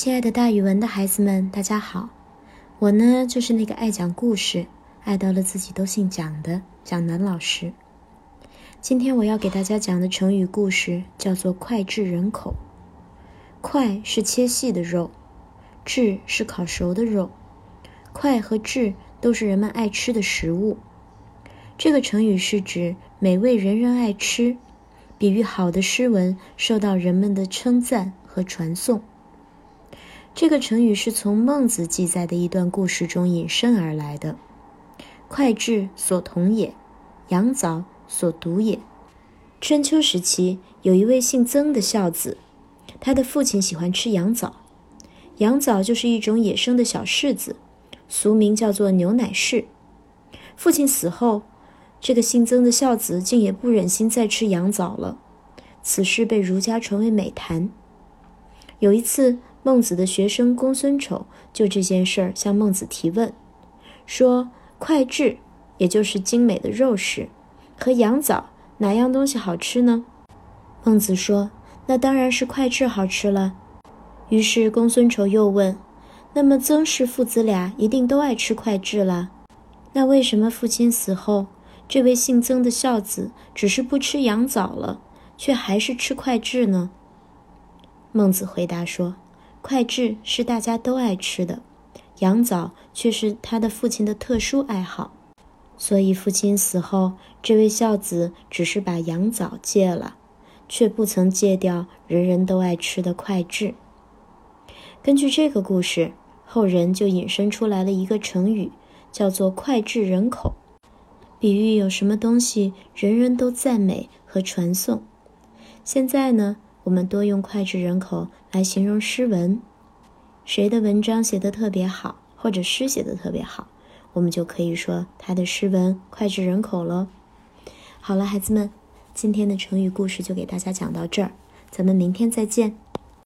亲爱的，大语文的孩子们，大家好！我呢，就是那个爱讲故事、爱到了自己都姓蒋的蒋楠老师。今天我要给大家讲的成语故事叫做“脍炙人口”。脍是切细的肉，炙是烤熟的肉。脍和炙都是人们爱吃的食物。这个成语是指美味人人爱吃，比喻好的诗文受到人们的称赞和传颂。这个成语是从孟子记载的一段故事中引申而来的。脍炙所同也，羊枣所毒也。春秋时期，有一位姓曾的孝子，他的父亲喜欢吃羊枣。羊枣就是一种野生的小柿子，俗名叫做牛奶柿。父亲死后，这个姓曾的孝子竟也不忍心再吃羊枣了。此事被儒家传为美谈。有一次。孟子的学生公孙丑就这件事儿向孟子提问，说：“脍炙，也就是精美的肉食，和羊枣哪样东西好吃呢？”孟子说：“那当然是脍炙好吃了。”于是公孙丑又问：“那么曾氏父子俩一定都爱吃脍炙了？那为什么父亲死后，这位姓曾的孝子只是不吃羊枣了，却还是吃脍炙呢？”孟子回答说。脍炙是大家都爱吃的，羊枣却是他的父亲的特殊爱好，所以父亲死后，这位孝子只是把羊枣戒了，却不曾戒掉人人都爱吃的脍炙。根据这个故事，后人就引申出来了一个成语，叫做“脍炙人口”，比喻有什么东西人人都赞美和传颂。现在呢？我们多用脍炙人口来形容诗文，谁的文章写得特别好，或者诗写得特别好，我们就可以说他的诗文脍炙人口喽。好了，孩子们，今天的成语故事就给大家讲到这儿，咱们明天再见。